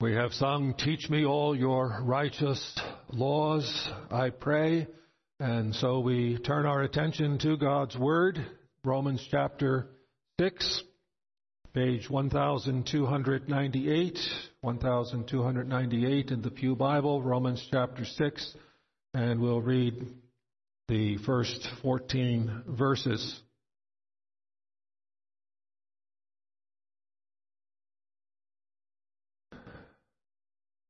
We have sung, Teach me all your righteous laws, I pray. And so we turn our attention to God's Word, Romans chapter 6, page 1298, 1298 in the Pew Bible, Romans chapter 6, and we'll read the first 14 verses.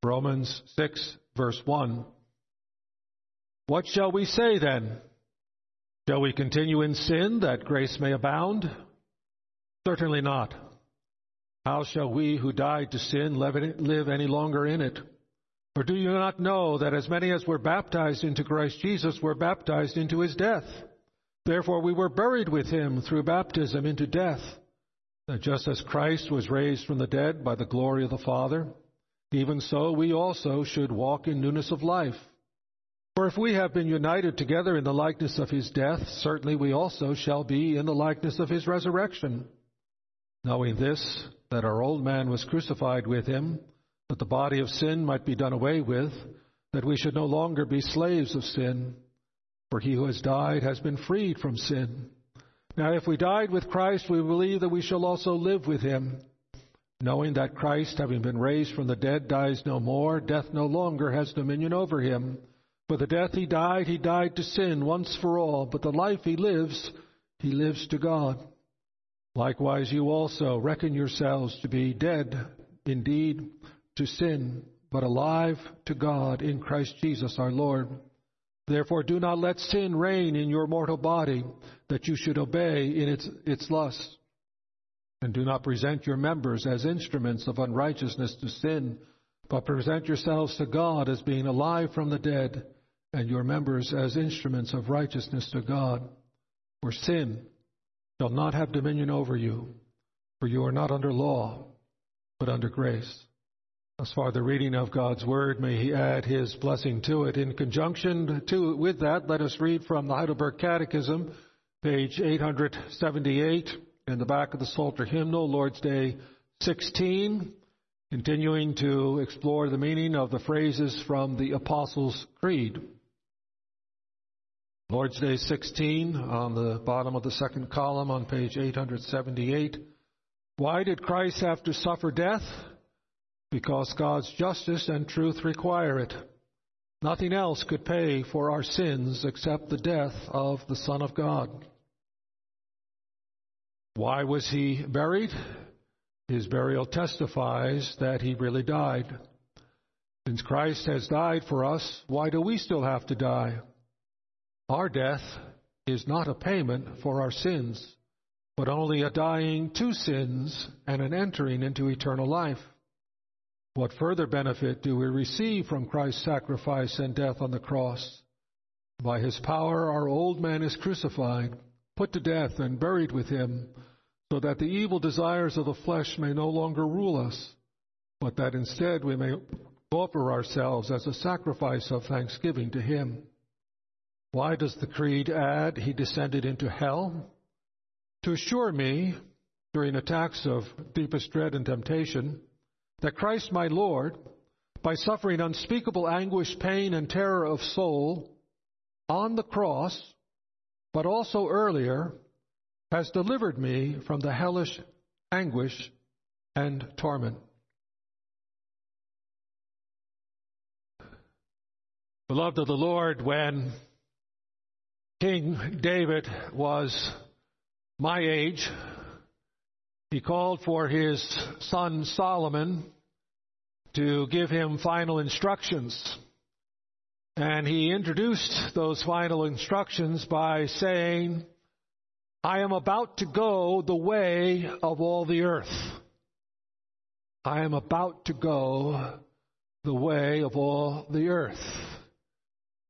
Romans 6, verse 1. What shall we say then? Shall we continue in sin that grace may abound? Certainly not. How shall we who died to sin live any longer in it? Or do you not know that as many as were baptized into Christ Jesus were baptized into his death? Therefore we were buried with him through baptism into death, that just as Christ was raised from the dead by the glory of the Father, even so, we also should walk in newness of life. For if we have been united together in the likeness of his death, certainly we also shall be in the likeness of his resurrection. Knowing this, that our old man was crucified with him, that the body of sin might be done away with, that we should no longer be slaves of sin. For he who has died has been freed from sin. Now, if we died with Christ, we believe that we shall also live with him knowing that Christ, having been raised from the dead, dies no more, death no longer has dominion over him. For the death he died, he died to sin once for all, but the life he lives, he lives to God. Likewise, you also reckon yourselves to be dead indeed to sin, but alive to God in Christ Jesus our Lord. Therefore, do not let sin reign in your mortal body, that you should obey in its, its lusts. And do not present your members as instruments of unrighteousness to sin, but present yourselves to God as being alive from the dead, and your members as instruments of righteousness to God. For sin shall not have dominion over you, for you are not under law, but under grace. As far the reading of God's word, may He add His blessing to it. In conjunction to, with that, let us read from the Heidelberg Catechism, page 878 in the back of the Psalter hymnal, Lord's Day 16, continuing to explore the meaning of the phrases from the Apostles' Creed. Lord's Day 16 on the bottom of the second column on page 878. Why did Christ have to suffer death? Because God's justice and truth require it. Nothing else could pay for our sins except the death of the Son of God. Why was he buried? His burial testifies that he really died. Since Christ has died for us, why do we still have to die? Our death is not a payment for our sins, but only a dying to sins and an entering into eternal life. What further benefit do we receive from Christ's sacrifice and death on the cross? By his power, our old man is crucified put to death and buried with him, so that the evil desires of the flesh may no longer rule us, but that instead we may offer ourselves as a sacrifice of thanksgiving to him. Why does the Creed add, He descended into hell? To assure me, during attacks of deepest dread and temptation, that Christ my Lord, by suffering unspeakable anguish, pain, and terror of soul on the cross, but also earlier, has delivered me from the hellish anguish and torment. Beloved of the Lord, when King David was my age, he called for his son Solomon to give him final instructions. And he introduced those final instructions by saying, I am about to go the way of all the earth. I am about to go the way of all the earth.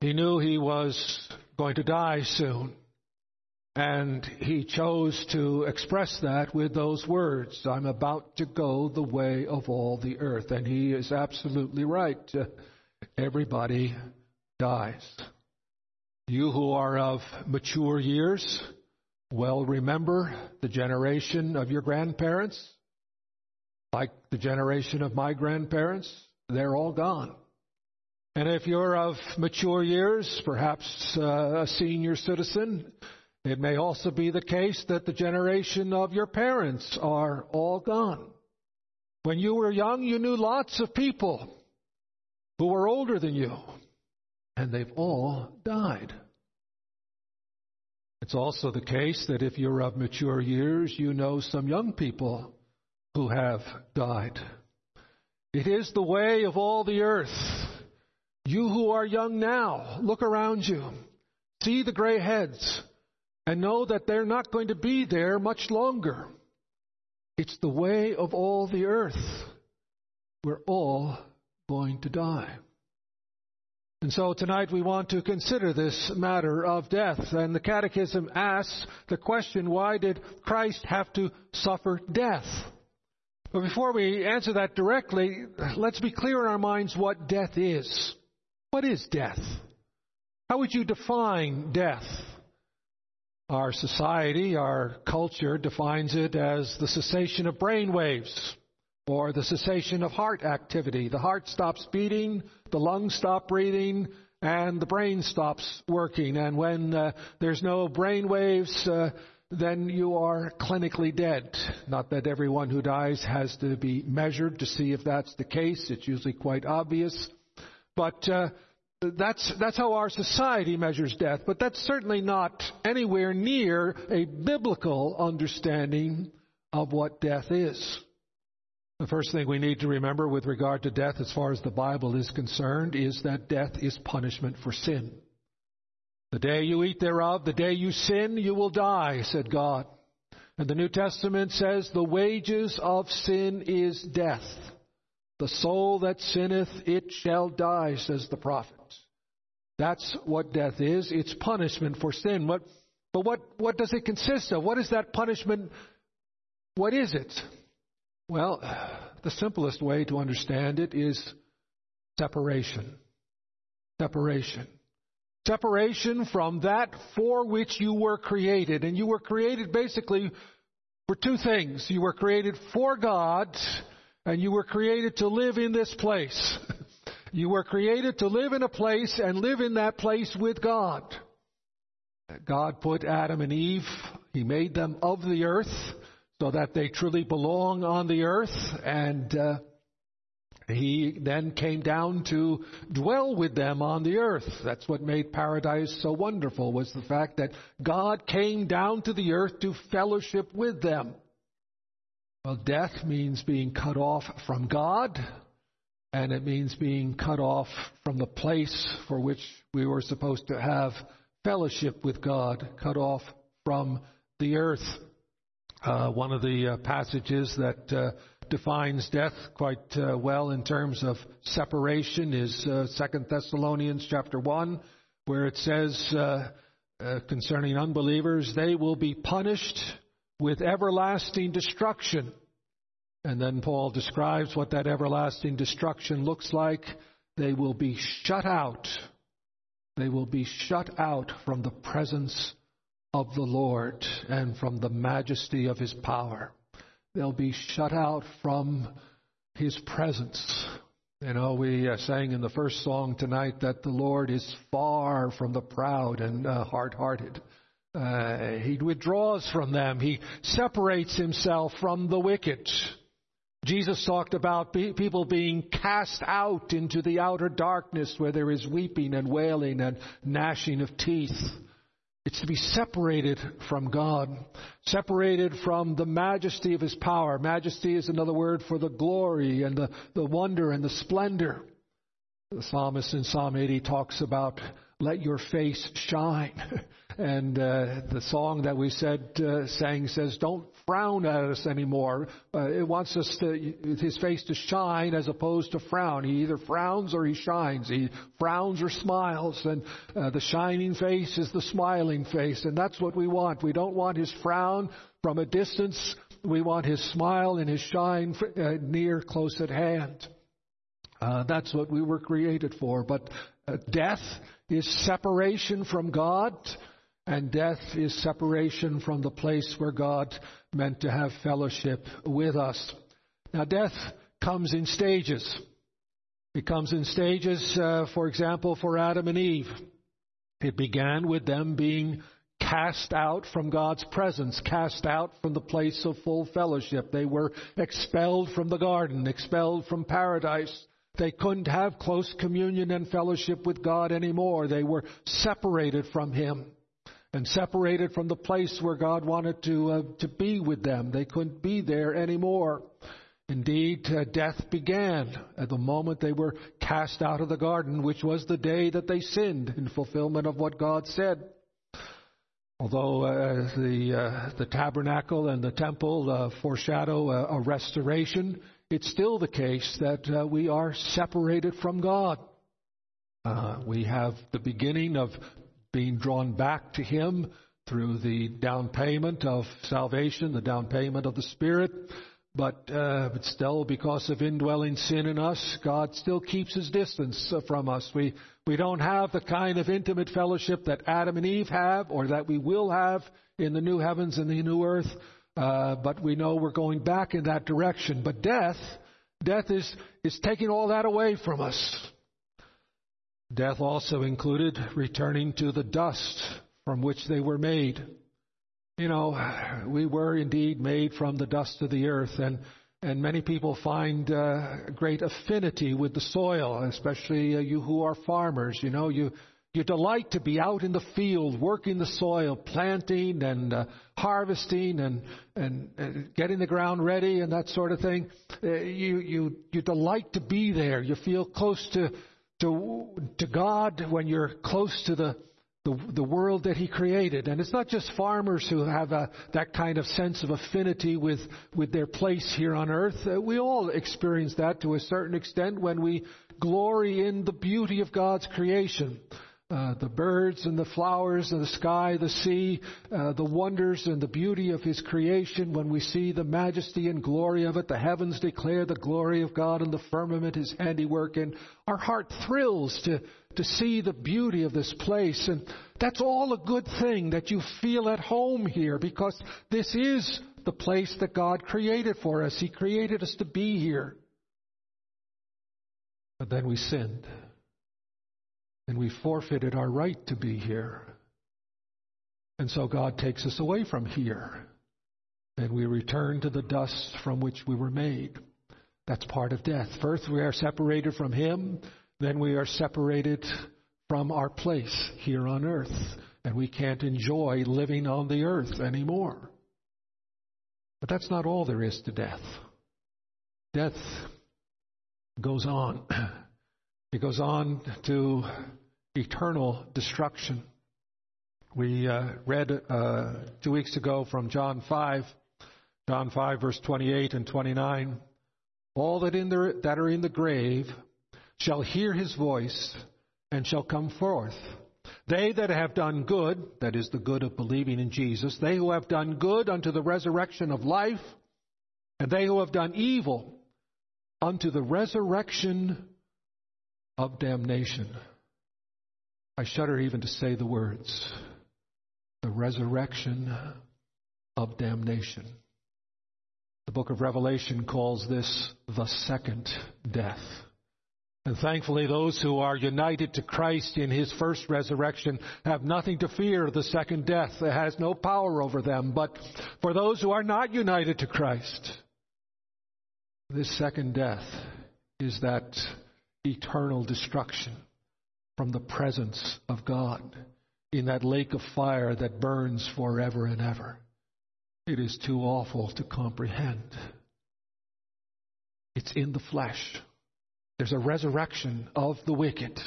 He knew he was going to die soon. And he chose to express that with those words I'm about to go the way of all the earth. And he is absolutely right. Everybody dies. You who are of mature years well remember the generation of your grandparents. Like the generation of my grandparents, they're all gone. And if you're of mature years, perhaps uh, a senior citizen, it may also be the case that the generation of your parents are all gone. When you were young, you knew lots of people who were older than you, and they've all died. It's also the case that if you're of mature years, you know some young people who have died. It is the way of all the earth. You who are young now, look around you, see the gray heads, and know that they're not going to be there much longer. It's the way of all the earth. We're all going to die. And so tonight we want to consider this matter of death. And the Catechism asks the question, why did Christ have to suffer death? But before we answer that directly, let's be clear in our minds what death is. What is death? How would you define death? Our society, our culture defines it as the cessation of brain waves or the cessation of heart activity. The heart stops beating, the lungs stop breathing, and the brain stops working. And when uh, there's no brain waves, uh, then you are clinically dead. Not that everyone who dies has to be measured to see if that's the case. It's usually quite obvious. But uh, that's, that's how our society measures death. But that's certainly not anywhere near a biblical understanding of what death is. The first thing we need to remember with regard to death, as far as the Bible is concerned, is that death is punishment for sin. The day you eat thereof, the day you sin, you will die, said God. And the New Testament says, the wages of sin is death. The soul that sinneth, it shall die, says the prophet. That's what death is. It's punishment for sin. But, but what, what does it consist of? What is that punishment? What is it? Well, the simplest way to understand it is separation. Separation. Separation from that for which you were created. And you were created basically for two things. You were created for God, and you were created to live in this place. You were created to live in a place and live in that place with God. God put Adam and Eve, He made them of the earth so that they truly belong on the earth and uh, he then came down to dwell with them on the earth. That's what made paradise so wonderful was the fact that God came down to the earth to fellowship with them. Well, death means being cut off from God, and it means being cut off from the place for which we were supposed to have fellowship with God, cut off from the earth. Uh, one of the uh, passages that uh, defines death quite uh, well in terms of separation is uh, Second Thessalonians chapter one, where it says uh, concerning unbelievers, they will be punished with everlasting destruction. And then Paul describes what that everlasting destruction looks like. They will be shut out. They will be shut out from the presence of the Lord and from the majesty of his power. They'll be shut out from his presence. You know, we uh, sang in the first song tonight that the Lord is far from the proud and uh, hard hearted. Uh, he withdraws from them. He separates himself from the wicked. Jesus talked about people being cast out into the outer darkness where there is weeping and wailing and gnashing of teeth. It's to be separated from God, separated from the majesty of His power. Majesty is another word for the glory and the, the wonder and the splendor. The psalmist in Psalm 80 talks about let your face shine. And uh, the song that we said uh, sang says, "Don't frown at us anymore." Uh, it wants us to his face to shine as opposed to frown. He either frowns or he shines. He frowns or smiles, and uh, the shining face is the smiling face, and that's what we want. We don't want his frown from a distance. We want his smile and his shine uh, near, close at hand. Uh, that's what we were created for. But death is separation from God. And death is separation from the place where God meant to have fellowship with us. Now, death comes in stages. It comes in stages, uh, for example, for Adam and Eve. It began with them being cast out from God's presence, cast out from the place of full fellowship. They were expelled from the garden, expelled from paradise. They couldn't have close communion and fellowship with God anymore. They were separated from Him and separated from the place where God wanted to, uh, to be with them. They couldn't be there anymore. Indeed, uh, death began at the moment they were cast out of the garden, which was the day that they sinned in fulfillment of what God said. Although uh, the uh, the tabernacle and the temple uh, foreshadow a, a, restoration, it's still the case that uh, we are separated from God. Uh, we have the beginning of being drawn back to Him through the down payment of salvation, the down payment of the Spirit. But, uh, but still, because of indwelling sin in us, God still keeps His distance uh, from us. We we don't have the kind of intimate fellowship that Adam and Eve have, or that we will have in the new heavens and the new earth. Uh, but we know we're going back in that direction. But death, death is is taking all that away from us. Death also included returning to the dust from which they were made. You know, we were indeed made from the dust of the earth, and and many people find uh, great affinity with the soil, especially uh, you who are farmers. You know, you you delight to be out in the field, working the soil, planting and uh, harvesting, and, and, and getting the ground ready, and that sort of thing. Uh, you you you delight to be there. You feel close to to, to God when you're close to the, the, the world that He created. And it's not just farmers who have a, that kind of sense of affinity with, with their place here on earth. Uh, we all experience that to a certain extent when we glory in the beauty of God's creation. Uh, the birds and the flowers and the sky, the sea, uh, the wonders and the beauty of His creation, when we see the majesty and glory of it, the heavens declare the glory of God and the firmament His handiwork, and our heart thrills to, to see the beauty of this place. And that's all a good thing that you feel at home here because this is the place that God created for us. He created us to be here. But then we sinned and we forfeited our right to be here. And so God takes us away from here, and we return to the dust from which we were made. That's part of death. First, we are separated from Him, then we are separated from our place here on earth, and we can't enjoy living on the earth anymore. But that's not all there is to death. Death goes on. It goes on to eternal destruction. We uh, read uh, two weeks ago from John 5, John 5, verse 28 and 29. All that, in the, that are in the grave shall hear his voice and shall come forth. They that have done good, that is the good of believing in Jesus, they who have done good unto the resurrection of life, and they who have done evil unto the resurrection of damnation. I shudder even to say the words the resurrection of damnation. The book of Revelation calls this the second death. And thankfully, those who are united to Christ in his first resurrection have nothing to fear the second death. It has no power over them. But for those who are not united to Christ, this second death is that eternal destruction from the presence of God in that lake of fire that burns forever and ever. It is too awful to comprehend. It's in the flesh. There's a resurrection of the wicked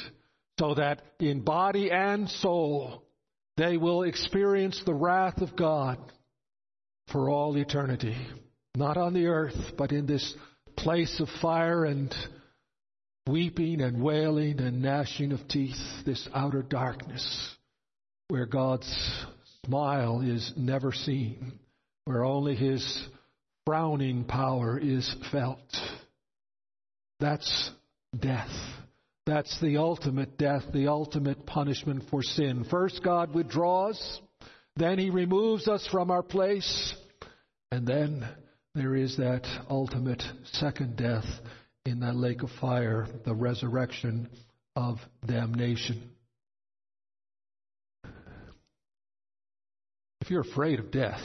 so that in body and soul they will experience the wrath of God for all eternity. Not on the earth, but in this place of fire and weeping and wailing and gnashing of teeth, this outer darkness where God's smile is never seen, where only his frowning power is felt. That's death. That's the ultimate death, the ultimate punishment for sin. First, God withdraws, then he removes us from our place, and then there is that ultimate second death in that lake of fire, the resurrection of damnation. If you're afraid of death,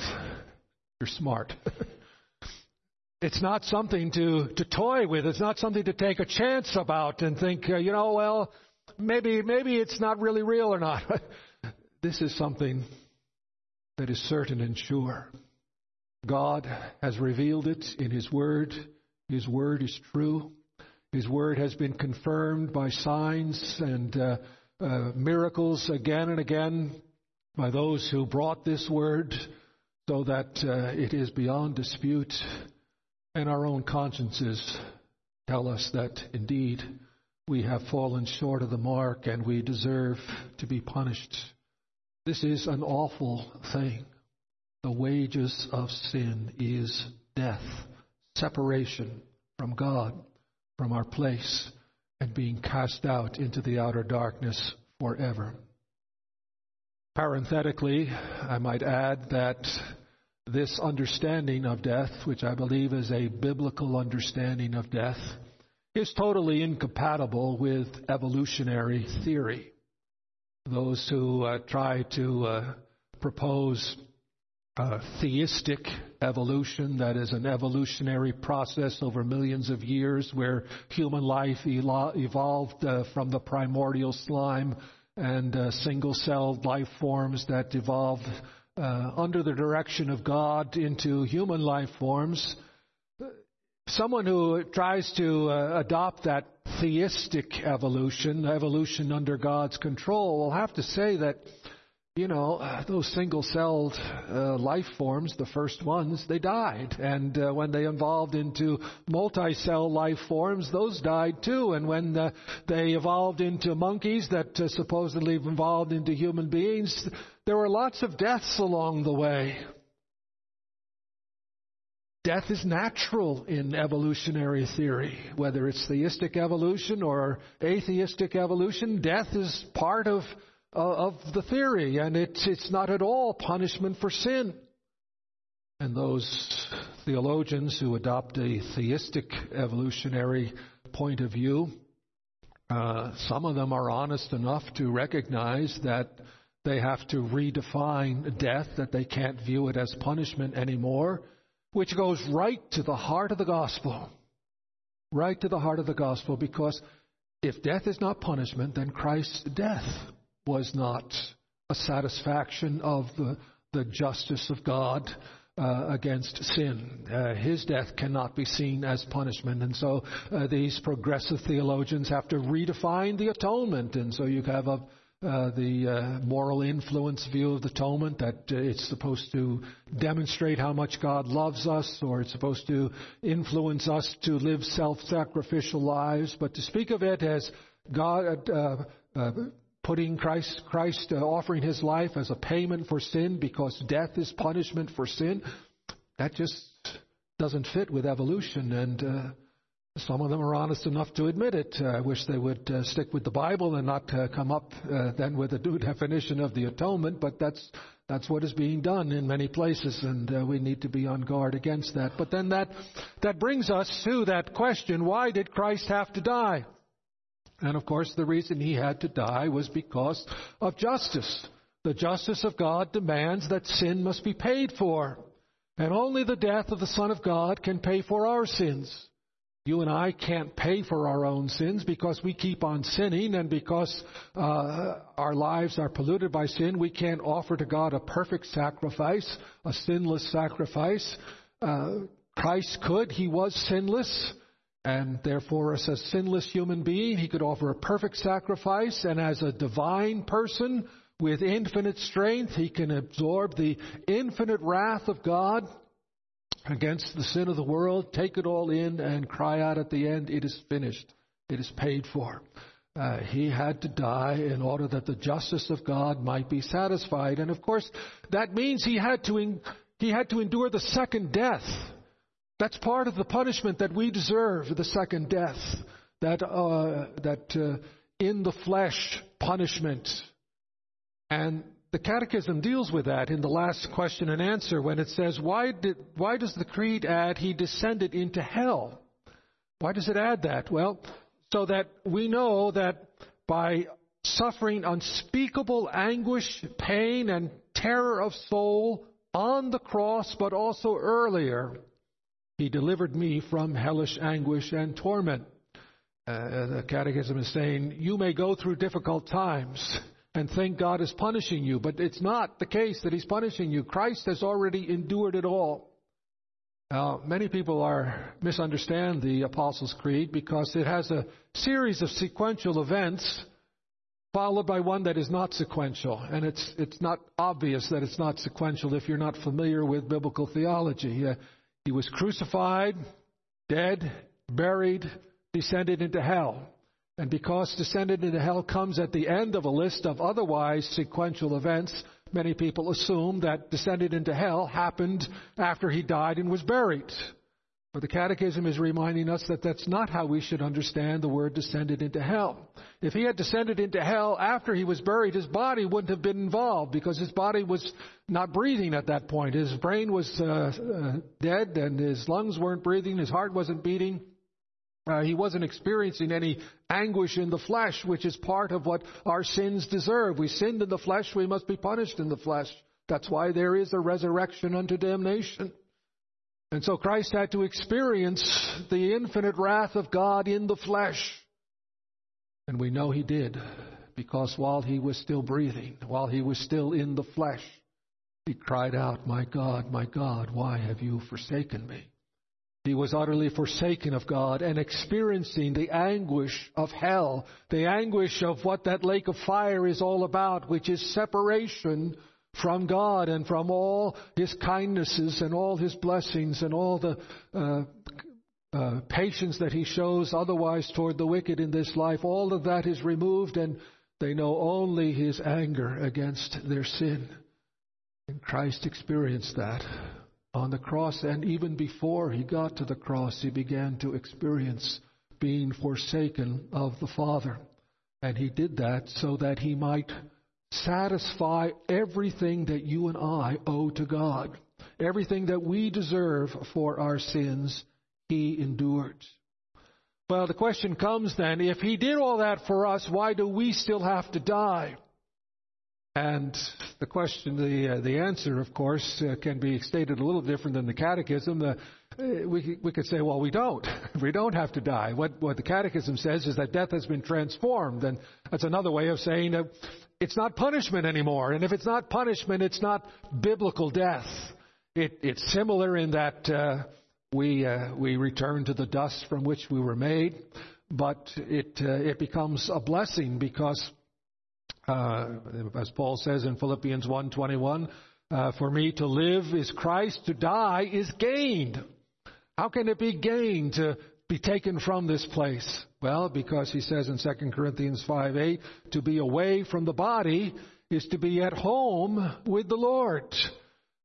you're smart. it's not something to, to toy with. It's not something to take a chance about and think, uh, you know, well, maybe maybe it's not really real or not. this is something that is certain and sure. God has revealed it in His Word. His Word is true. His Word has been confirmed by signs and uh, uh, miracles again and again by those who brought this Word so that uh, it is beyond dispute. And our own consciences tell us that indeed we have fallen short of the mark and we deserve to be punished. This is an awful thing. The wages of sin is death, separation from God, from our place, and being cast out into the outer darkness forever. Parenthetically, I might add that this understanding of death, which I believe is a biblical understanding of death, is totally incompatible with evolutionary theory. Those who uh, try to uh, propose uh, theistic evolution, that is, an evolutionary process over millions of years where human life evolved uh, from the primordial slime and uh, single celled life forms that evolved uh, under the direction of God into human life forms. Someone who tries to uh, adopt that theistic evolution, evolution under God's control, will have to say that, you know, those single celled uh, life forms, the first ones, they died. And uh, when they evolved into multi cell life forms, those died too. And when uh, they evolved into monkeys that uh, supposedly evolved into human beings, there were lots of deaths along the way. Death is natural in evolutionary theory, whether it's theistic evolution or atheistic evolution. Death is part of uh, of the theory, and it's it's not at all punishment for sin. And those theologians who adopt a theistic evolutionary point of view, uh, some of them are honest enough to recognize that they have to redefine death, that they can't view it as punishment anymore, which goes right to the heart of the gospel. Right to the heart of the gospel, because if death is not punishment, then Christ's death was not a satisfaction of the, the justice of God. Uh, against sin. Uh, his death cannot be seen as punishment. And so uh, these progressive theologians have to redefine the atonement. And so you have a, uh, the uh, moral influence view of the atonement, that uh, it's supposed to demonstrate how much God loves us, or it's supposed to influence us to live self sacrificial lives. But to speak of it as God uh, putting Christ, Christ uh, offering his life as a payment for sin because death is punishment for sin, that just doesn't fit with evolution. And uh, some of them are honest enough to admit it. Uh, I wish they would uh, stick with the Bible and not uh, come up uh, then with a new definition of the atonement, but that's that's what is being done in many places, and uh, we need to be on guard against that. But then that that brings us to that question: Why did Christ have to die? And of course, the reason he had to die was because of justice. The justice of God demands that sin must be paid for. And only the death of the Son of God can pay for our sins. You and I can't pay for our own sins because we keep on sinning and because uh, our lives are polluted by sin. We can't offer to God a perfect sacrifice, a sinless sacrifice. Uh, Christ could. He was sinless. And therefore, as a sinless human being, he could offer a perfect sacrifice. And as a divine person with infinite strength, he can absorb the infinite wrath of God against the sin of the world, take it all in, and cry out at the end, It is finished. It is paid for. Uh, he had to die in order that the justice of God might be satisfied. And of course, that means he had to, in, he had to endure the second death. That's part of the punishment that we deserve, the second death. That, uh, that uh, in the flesh punishment. And the Catechism deals with that in the last question and answer when it says, why, did, why does the Creed add he descended into hell? Why does it add that? Well, so that we know that by suffering unspeakable anguish, pain, and terror of soul on the cross, but also earlier, he delivered me from hellish anguish and torment. Uh, the Catechism is saying, you may go through difficult times and think God is punishing you. But it's not the case that He's punishing you. Christ has already endured it all. Now, many people are misunderstand the Apostles' Creed because it has a series of sequential events followed by one that is not sequential. And it's, it's not obvious that it's not sequential if you're not familiar with biblical theology. Uh, he was crucified, dead, buried, descended into hell. And because descended into hell comes at the end of a list of otherwise sequential events, many people assume that descended into hell happened after he died and was buried. But the Catechism is reminding us that that's not how we should understand the word descended into hell. If he had descended into hell after he was buried, his body wouldn't have been involved because his body was not breathing at that point. His brain was uh, uh, dead and his lungs weren't breathing, his heart wasn't beating. Uh, he wasn't experiencing any anguish in the flesh, which is part of what our sins deserve. We sinned in the flesh, we must be punished in the flesh. That's why there is a resurrection unto damnation. And so Christ had to experience the infinite wrath of God in the flesh. And we know he did, because while he was still breathing, while he was still in the flesh, he cried out, My God, my God, why have you forsaken me? He was utterly forsaken of God and experiencing the anguish of hell, the anguish of what that lake of fire is all about, which is separation from God and from all His kindnesses and all His blessings and all the uh, uh, patience that He shows otherwise toward the wicked in this life. All of that is removed and they know only His anger against their sin. And Christ experienced that on the cross, and even before he got to the cross, he began to experience being forsaken of the Father. And he did that so that he might satisfy everything that you and I owe to God. Everything that we deserve for our sins, he endured. Well, the question comes then if he did all that for us, why do we still have to die? And the question, the uh, the answer, of course, uh, can be stated a little different than the Catechism. Uh, we we could say, well, we don't. we don't have to die. What what the Catechism says is that death has been transformed, and that's another way of saying uh, it's not punishment anymore. And if it's not punishment, it's not biblical death. It, it's similar in that uh, we uh, we return to the dust from which we were made, but it uh, it becomes a blessing because uh, as Paul says in Philippians 1:21, uh, for me to live is Christ, to die is gained. How can it be gained to be taken from this place? Well, because he says in 2 Corinthians 5 8, to be away from the body is to be at home with the Lord.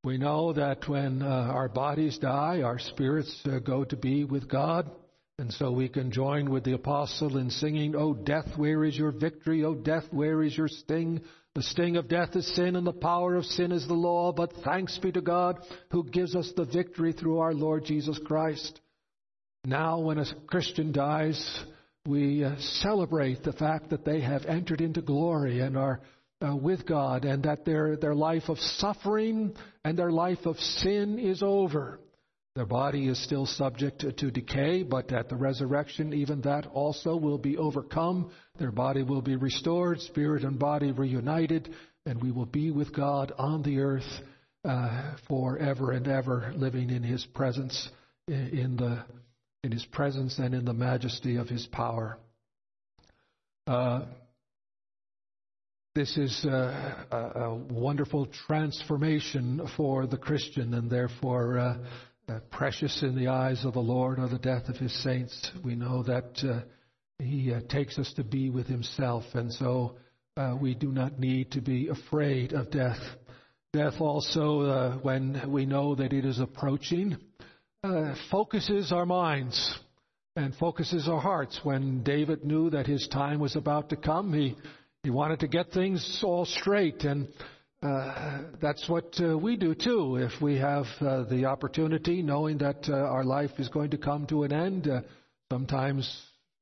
We know that when uh, our bodies die, our spirits uh, go to be with God. And so we can join with the apostle in singing, O death, where is your victory? O death, where is your sting? The sting of death is sin, and the power of sin is the law. But thanks be to God who gives us the victory through our Lord Jesus Christ. Now, when a Christian dies, we uh, celebrate the fact that they have entered into glory and are uh, with God, and that their, their life of suffering and their life of sin is over. Their body is still subject to decay, but at the resurrection, even that also will be overcome. Their body will be restored, spirit and body reunited, and we will be with God on the earth uh, forever and ever, living in His presence, in the in His presence and in the majesty of His power. Uh, this is uh, a, a, wonderful transformation for the Christian, and therefore uh, uh, precious in the eyes of the Lord are the death of his saints. We know that uh, he uh, takes us to be with himself, and so we do not need to be afraid of death. Death also, when we know that it is approaching, uh, focuses our minds and focuses our hearts. When David knew that his time was about to come, he, he wanted to get things all straight and uh, that's what uh, we do too. If we have uh, the opportunity, knowing that uh, our life is going to come to an end, uh, sometimes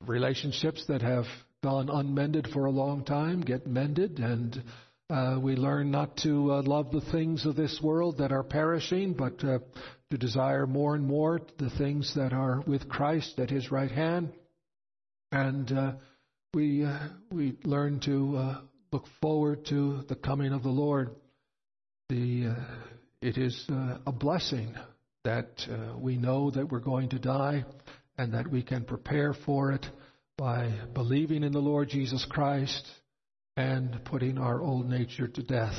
relationships that have gone unmended for a long time get mended, and uh, we learn not to love the things of this world that are perishing, but to desire more and more the things that are with Christ at His right hand, and we we learn to look forward to the coming of the Lord. The, uh, it is uh, a blessing that uh, we know that we're going to die and that we can prepare for it by believing in the Lord Jesus Christ and putting our old nature to death,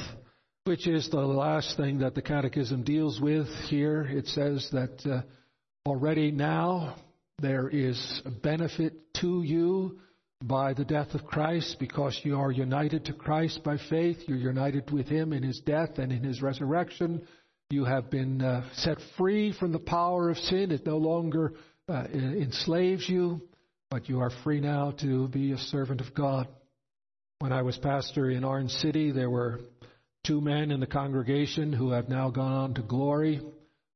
which is the last thing that the Catechism deals with here. It says that uh, already now there is benefit to you by the death of Christ because you are united to Christ by faith. You're united with Him in His death and in His resurrection. You have been uh, set free from the power of sin. It no longer uh, enslaves you, but you are free now to be a servant of God. When I was pastor in Orange City, there were two men in the congregation who have now gone on to glory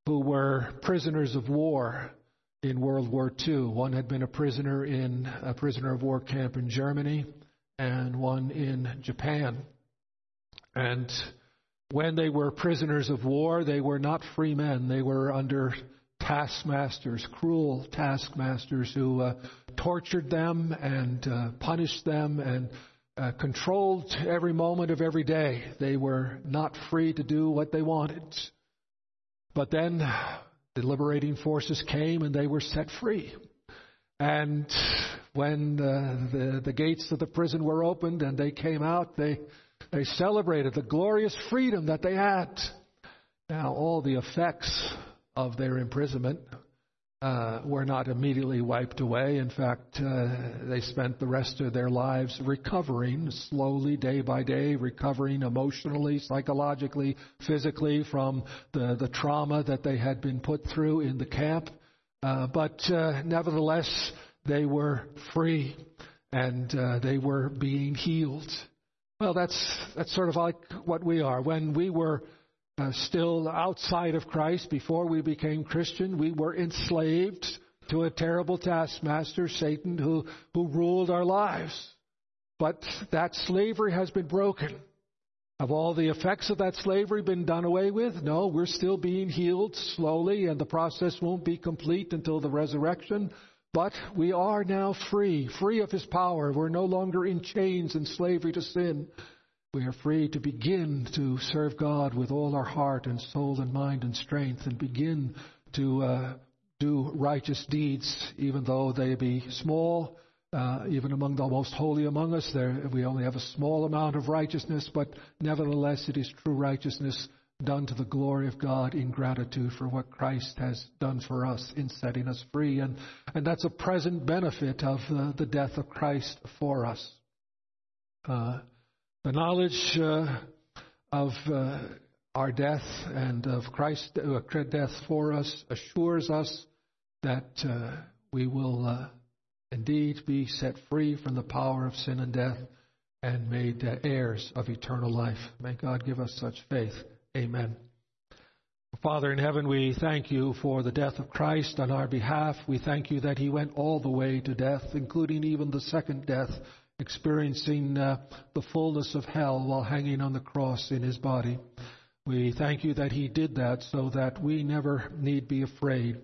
who were prisoners of war in World War II. One had been a prisoner in a prisoner of war camp in Germany, and one in Japan. And when they were prisoners of war, they were not free men. They were under taskmasters, cruel taskmasters who uh, tortured them and uh, punished them and uh, controlled every moment of every day. They were not free to do what they wanted. But then the liberating forces came and they were set free. And when the, the, the, gates of the prison were opened and they came out, they, they celebrated the glorious freedom that they had. Now, all the effects of their imprisonment uh, were not immediately wiped away. In fact, uh, they spent the rest of their lives recovering slowly, day by day, recovering emotionally, psychologically, physically from the, the trauma that they had been put through in the camp. Uh, but uh, nevertheless, they were free and uh, they were being healed. Well, that's that's sort of like what we are. When we were uh, still outside of Christ before we became Christian. We were enslaved to a terrible taskmaster, Satan, who, who ruled our lives. But that slavery has been broken. Have all the effects of that slavery been done away with? No, we're still being healed slowly, and the process won't be complete until the resurrection. But we are now free, free of his power. We're no longer in chains and slavery to sin. We are free to begin to serve God with all our heart and soul and mind and strength and begin to uh, do righteous deeds, even though they be small. Uh, even among the most holy among us, there, we only have a small amount of righteousness, but nevertheless, it is true righteousness done to the glory of God in gratitude for what Christ has done for us in setting us free. And, and that's a present benefit of uh, the death of Christ for us. Uh, the knowledge uh, of uh, our death and of Christ's uh, death for us assures us that uh, we will uh, indeed be set free from the power of sin and death and made heirs of eternal life. May God give us such faith. Amen. Father in heaven, we thank you for the death of Christ on our behalf. We thank you that he went all the way to death, including even the second death experiencing uh, the fullness of hell while hanging on the cross in his body. We thank you that he did that so that we never need be afraid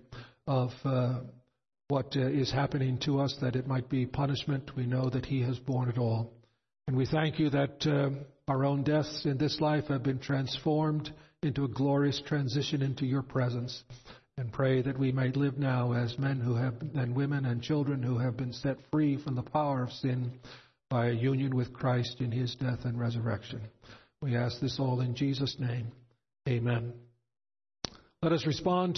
of uh, what uh, is happening to us, that it might be punishment. We know that he has borne it all. And we thank you that uh, our own deaths in this life have been transformed into a glorious transition into your presence. And pray that we might live now as men who have, and women and children who have been set free from the power of sin by a union with Christ in his death and resurrection. We ask this all in Jesus' name. Amen. Let us respond